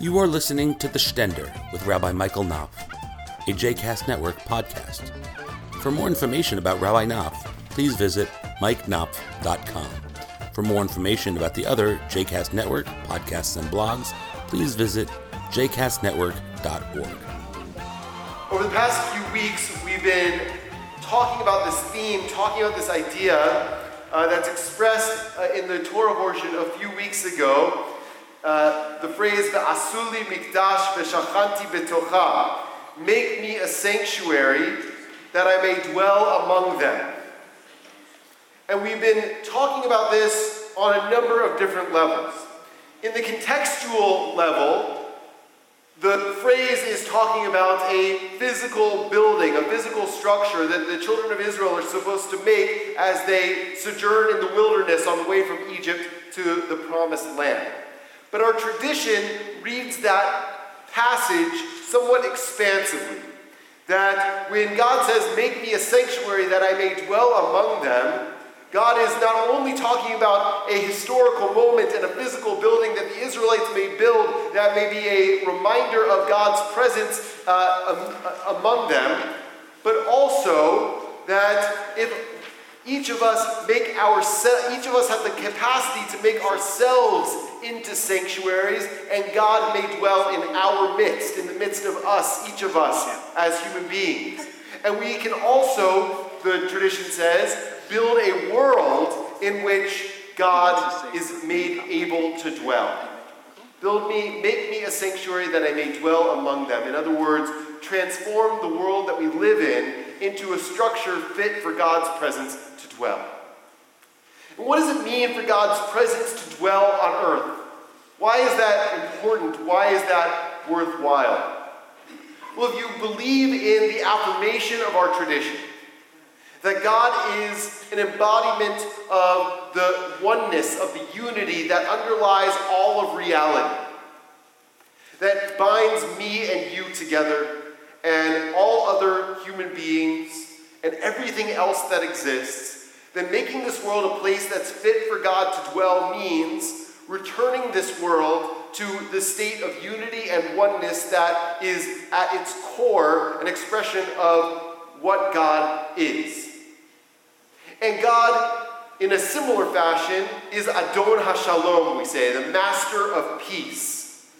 You are listening to The Stender with Rabbi Michael Knopf, a JCast Network podcast. For more information about Rabbi Knopf, please visit mikeknopf.com. For more information about the other JCast Network podcasts and blogs, please visit jcastnetwork.org. Over the past few weeks, we've been talking about this theme, talking about this idea uh, that's expressed uh, in the Torah portion a few weeks ago. Uh, the phrase the "Asuli mikdash v'shachanti betocha," make me a sanctuary that I may dwell among them. And we've been talking about this on a number of different levels. In the contextual level, the phrase is talking about a physical building, a physical structure that the children of Israel are supposed to make as they sojourn in the wilderness on the way from Egypt to the promised land. But our tradition reads that passage somewhat expansively. That when God says, Make me a sanctuary that I may dwell among them, God is not only talking about a historical moment and a physical building that the Israelites may build that may be a reminder of God's presence uh, among them, but also that if each of us make our each of us have the capacity to make ourselves into sanctuaries, and God may dwell in our midst, in the midst of us, each of us as human beings. And we can also, the tradition says, build a world in which God is made able to dwell. Build me, make me a sanctuary that I may dwell among them. In other words, transform the world that we live in into a structure fit for God's presence to dwell. And what does it mean for God's presence to dwell on earth? Why is that important? Why is that worthwhile? Well, if you believe in the affirmation of our tradition, that God is an embodiment of the oneness, of the unity that underlies all of reality, that binds me and you together, and all other human beings, and everything else that exists, then making this world a place that's fit for God to dwell means returning this world to the state of unity and oneness that is at its core an expression of what God is. And God, in a similar fashion, is Adon HaShalom, we say, the master of peace.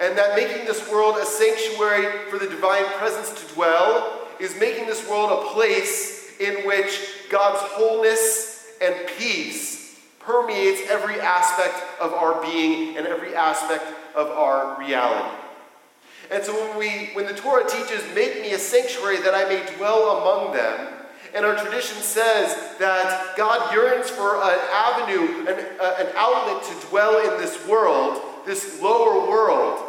And that making this world a sanctuary for the divine presence to dwell is making this world a place in which God's wholeness and peace permeates every aspect of our being and every aspect of our reality. And so when we when the Torah teaches, make me a sanctuary that I may dwell among them, and our tradition says that God yearns for an avenue, an, uh, an outlet to dwell in this world, this lower world.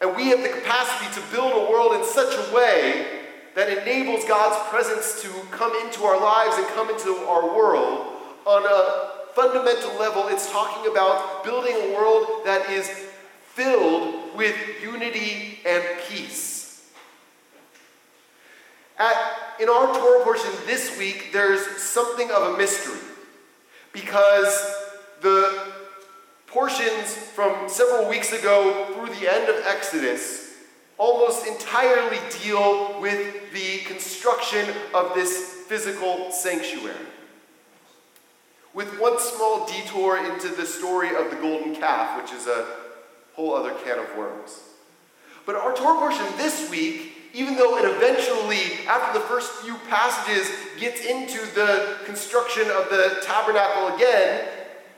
And we have the capacity to build a world in such a way that enables God's presence to come into our lives and come into our world. On a fundamental level, it's talking about building a world that is filled with unity and peace. At in our Torah portion this week, there's something of a mystery because the portions from several weeks ago through the end of Exodus almost entirely deal with the construction of this physical sanctuary. With one small detour into the story of the golden calf, which is a whole other can of worms. But our Torah portion this week even though it eventually, after the first few passages, gets into the construction of the tabernacle again,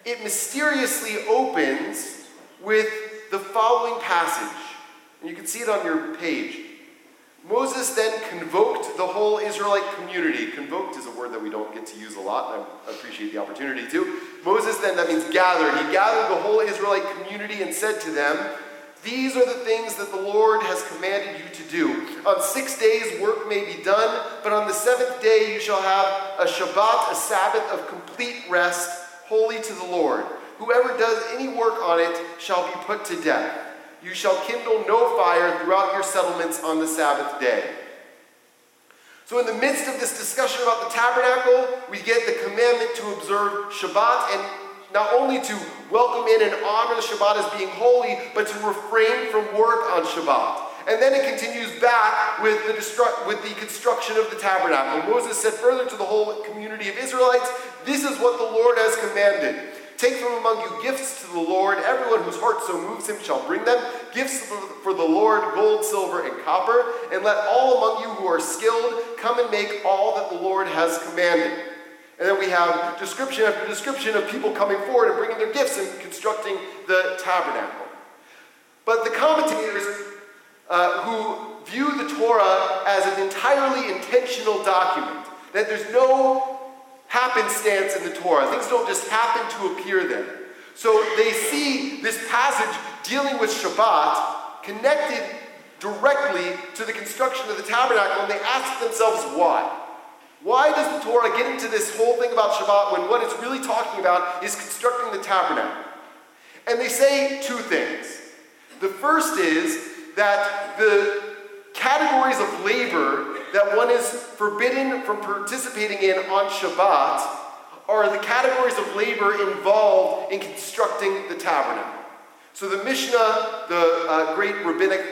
it mysteriously opens with the following passage. And you can see it on your page. Moses then convoked the whole Israelite community. Convoked is a word that we don't get to use a lot, and I appreciate the opportunity to. Moses then, that means gathered. He gathered the whole Israelite community and said to them, these are the things that the Lord has commanded you to do. On six days work may be done, but on the seventh day you shall have a Shabbat, a Sabbath of complete rest, holy to the Lord. Whoever does any work on it shall be put to death. You shall kindle no fire throughout your settlements on the Sabbath day. So, in the midst of this discussion about the tabernacle, we get the commandment to observe Shabbat, and not only to welcome in and honor the Shabbat as being holy, but to refrain from work on Shabbat. And then it continues back with the, destru- with the construction of the tabernacle. Moses said further to the whole community of Israelites, This is what the Lord has commanded. Take from among you gifts to the Lord. Everyone whose heart so moves him shall bring them. Gifts for the Lord, gold, silver, and copper. And let all among you who are skilled come and make all that the Lord has commanded. And then we have description after description of people coming forward and bringing their gifts and constructing the tabernacle. But the commentators uh, who view the Torah as an entirely intentional document, that there's no happenstance in the Torah. Things don't just happen to appear there. So they see this passage dealing with Shabbat connected directly to the construction of the tabernacle, and they ask themselves why. Why does the Torah get into this whole thing about Shabbat when what it's really talking about is constructing the tabernacle? And they say two things. The first is that the categories of labor that one is forbidden from participating in on Shabbat are the categories of labor involved in constructing the tabernacle. So the Mishnah, the uh, great rabbinic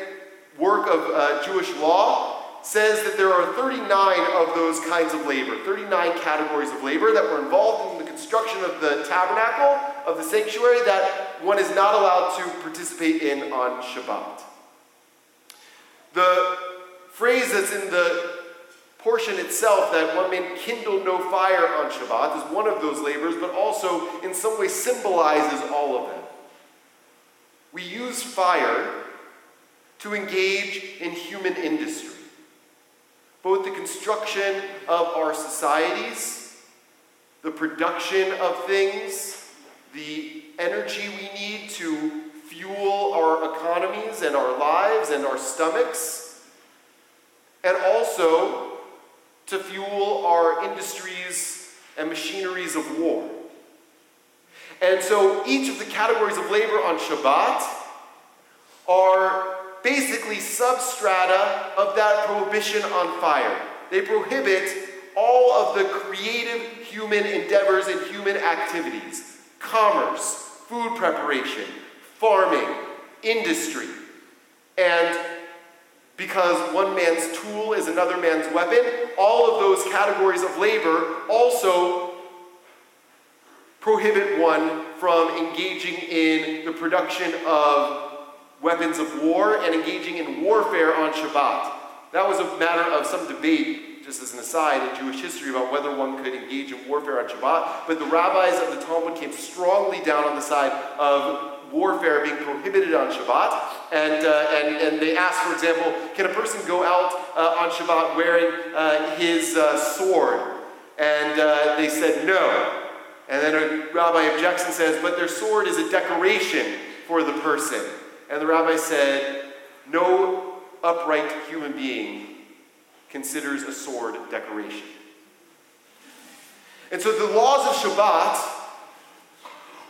work of uh, Jewish law, says that there are 39 of those kinds of labor, 39 categories of labor that were involved in the construction of the tabernacle, of the sanctuary, that one is not allowed to participate in on Shabbat. The phrase that's in the portion itself that one may kindle no fire on Shabbat is one of those labors, but also in some way symbolizes all of them. We use fire to engage in human industry, both the construction of our societies, the production of things, the energy we need to fuel our economies and our lives and our stomachs, and also to fuel our industries and machineries of war. And so each of the categories of labor on Shabbat are basically substrata of that prohibition on fire. They prohibit all of the creative human endeavors and human activities commerce, food preparation, farming, industry. And because one man's tool is another man's weapon, all of those categories of labor also prohibit one from engaging in the production of weapons of war and engaging in warfare on Shabbat. That was a matter of some debate, just as an aside, in Jewish history about whether one could engage in warfare on Shabbat. But the rabbis of the Talmud came strongly down on the side of warfare being prohibited on Shabbat. And, uh, and, and they asked, for example, can a person go out uh, on Shabbat wearing uh, his uh, sword? And uh, they said no. And then a rabbi objects and says, but their sword is a decoration for the person. And the rabbi said, no upright human being considers a sword decoration. And so the laws of Shabbat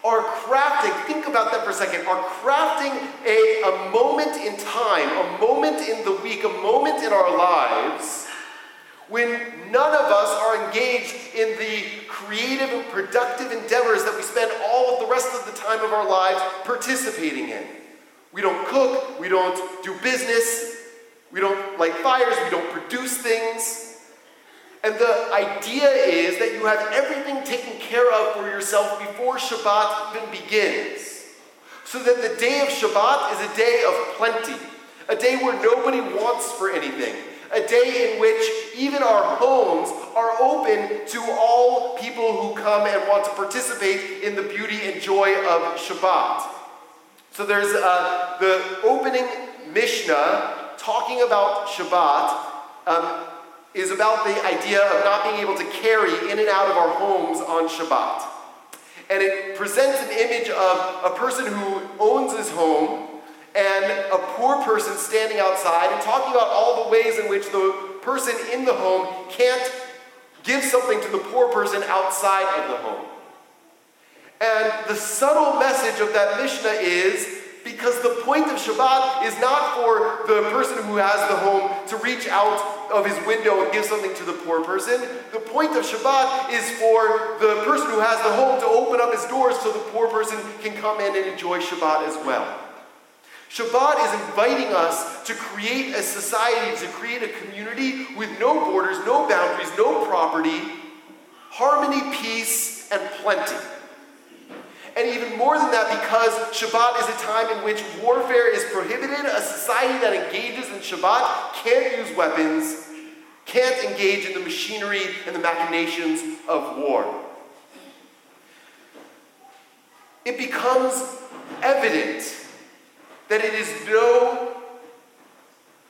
are crafting, think about that for a second, are crafting a, a moment in time, a moment in the week, a moment in our lives when none of us are engaged in the creative and productive endeavors that we spend all of the rest of the time of our lives participating in. We don't cook, we don't do business, we don't light fires, we don't produce things. And the idea is that you have everything taken care of for yourself before Shabbat even begins. So that the day of Shabbat is a day of plenty, a day where nobody wants for anything, a day in which even our homes are open to all people who come and want to participate in the beauty and joy of Shabbat. So there's uh, the opening Mishnah talking about Shabbat. Um, is about the idea of not being able to carry in and out of our homes on Shabbat. And it presents an image of a person who owns his home and a poor person standing outside and talking about all the ways in which the person in the home can't give something to the poor person outside of the home. And the subtle message of that Mishnah is Because the point of Shabbat is not for the person who has the home to reach out of his window and give something to the poor person. The point of Shabbat is for the person who has the home to open up his doors so the poor person can come in and enjoy Shabbat as well. Shabbat is inviting us to create a society, to create a community with no borders, no boundaries, no property, harmony, peace, and plenty. And even more than that, because Shabbat is a time in which warfare is prohibited, a society that engages in Shabbat can't use weapons, can't engage in the machinery and the machinations of war. It becomes evident that it is no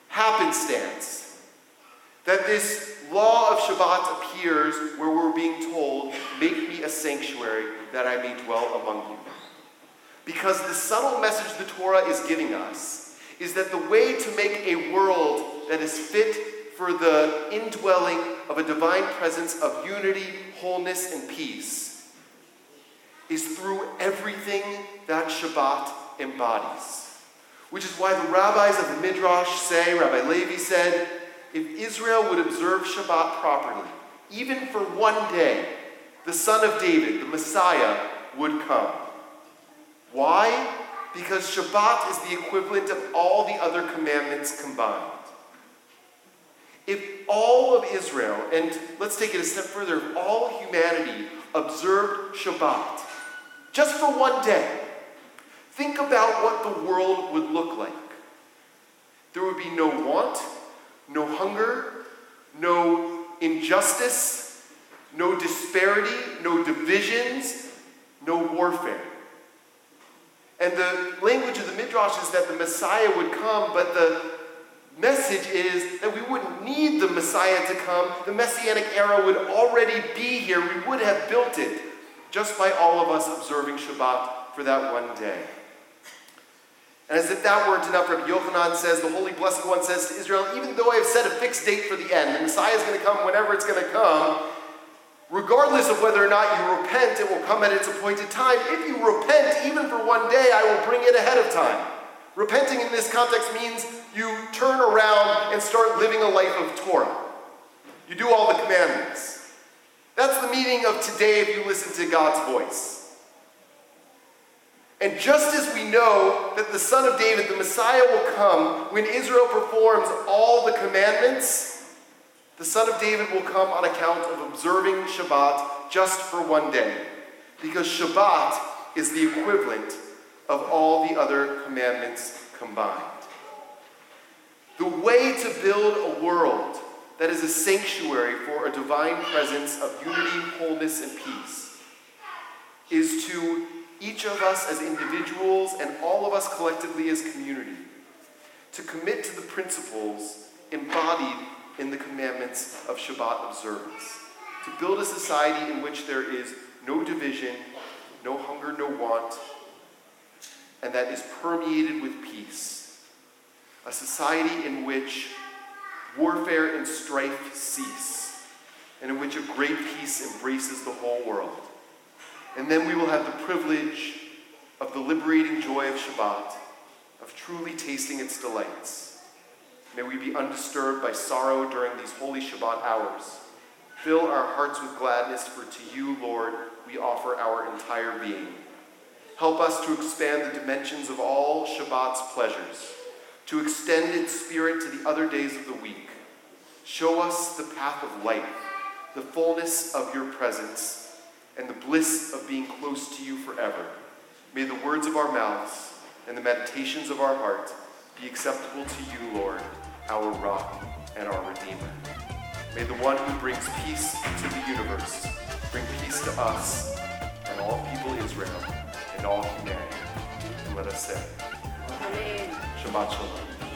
happenstance that this law of Shabbat appears where we're being told, Make me a sanctuary that I may dwell among you. Because the subtle message the Torah is giving us is that the way to make a world that is fit for the indwelling of a divine presence of unity, wholeness, and peace is through everything that Shabbat embodies. Which is why the rabbis of the Midrash say, Rabbi Levi said, if Israel would observe Shabbat properly, even for one day, the son of David, the Messiah, would come. Why? Because Shabbat is the equivalent of all the other commandments combined. If all of Israel, and let's take it a step further, if all humanity observed Shabbat just for one day, think about what the world would look like. There would be no want, no hunger, no injustice, no disparity, no divisions, no warfare. And the language of the Midrash is that the Messiah would come, but the message is that we wouldn't need the Messiah to come. The Messianic era would already be here. We would have built it just by all of us observing Shabbat for that one day. And as if that weren't enough, Rabbi Yochanan says, the Holy Blessed One says to Israel, even though I have set a fixed date for the end, the Messiah is going to come whenever it's going to come, regardless of whether or not you repent, it will come at its appointed time. If you repent, even for one day, I will bring it ahead of time. Repenting in this context means you turn around and start living a life of Torah. You do all the commandments. That's the meaning of today if you listen to God's voice. And just as we know that the Son of David, the Messiah, will come when Israel performs all the commandments, the Son of David will come on account of observing Shabbat just for one day. Because Shabbat is the equivalent of all the other commandments combined. The way to build a world that is a sanctuary for a divine presence of unity, wholeness, and peace is to each of us as individuals and all of us collectively as community, to commit to the principles embodied in the commandments of Shabbat observance, to build a society in which there is no division, no hunger, no want, and that is permeated with peace. A society in which warfare and strife cease, and in which a great peace embraces the whole world. And then we will have the privilege of the liberating joy of Shabbat, of truly tasting its delights. May we be undisturbed by sorrow during these holy Shabbat hours. Fill our hearts with gladness, for to you, Lord, we offer our entire being. Help us to expand the dimensions of all Shabbat's pleasures, to extend its spirit to the other days of the week. Show us the path of life, the fullness of your presence and the bliss of being close to you forever. May the words of our mouths and the meditations of our heart be acceptable to you, Lord, our rock and our redeemer. May the one who brings peace to the universe bring peace to us and all people Israel and all humanity. And let us say, Amen. Shabbat Shalom.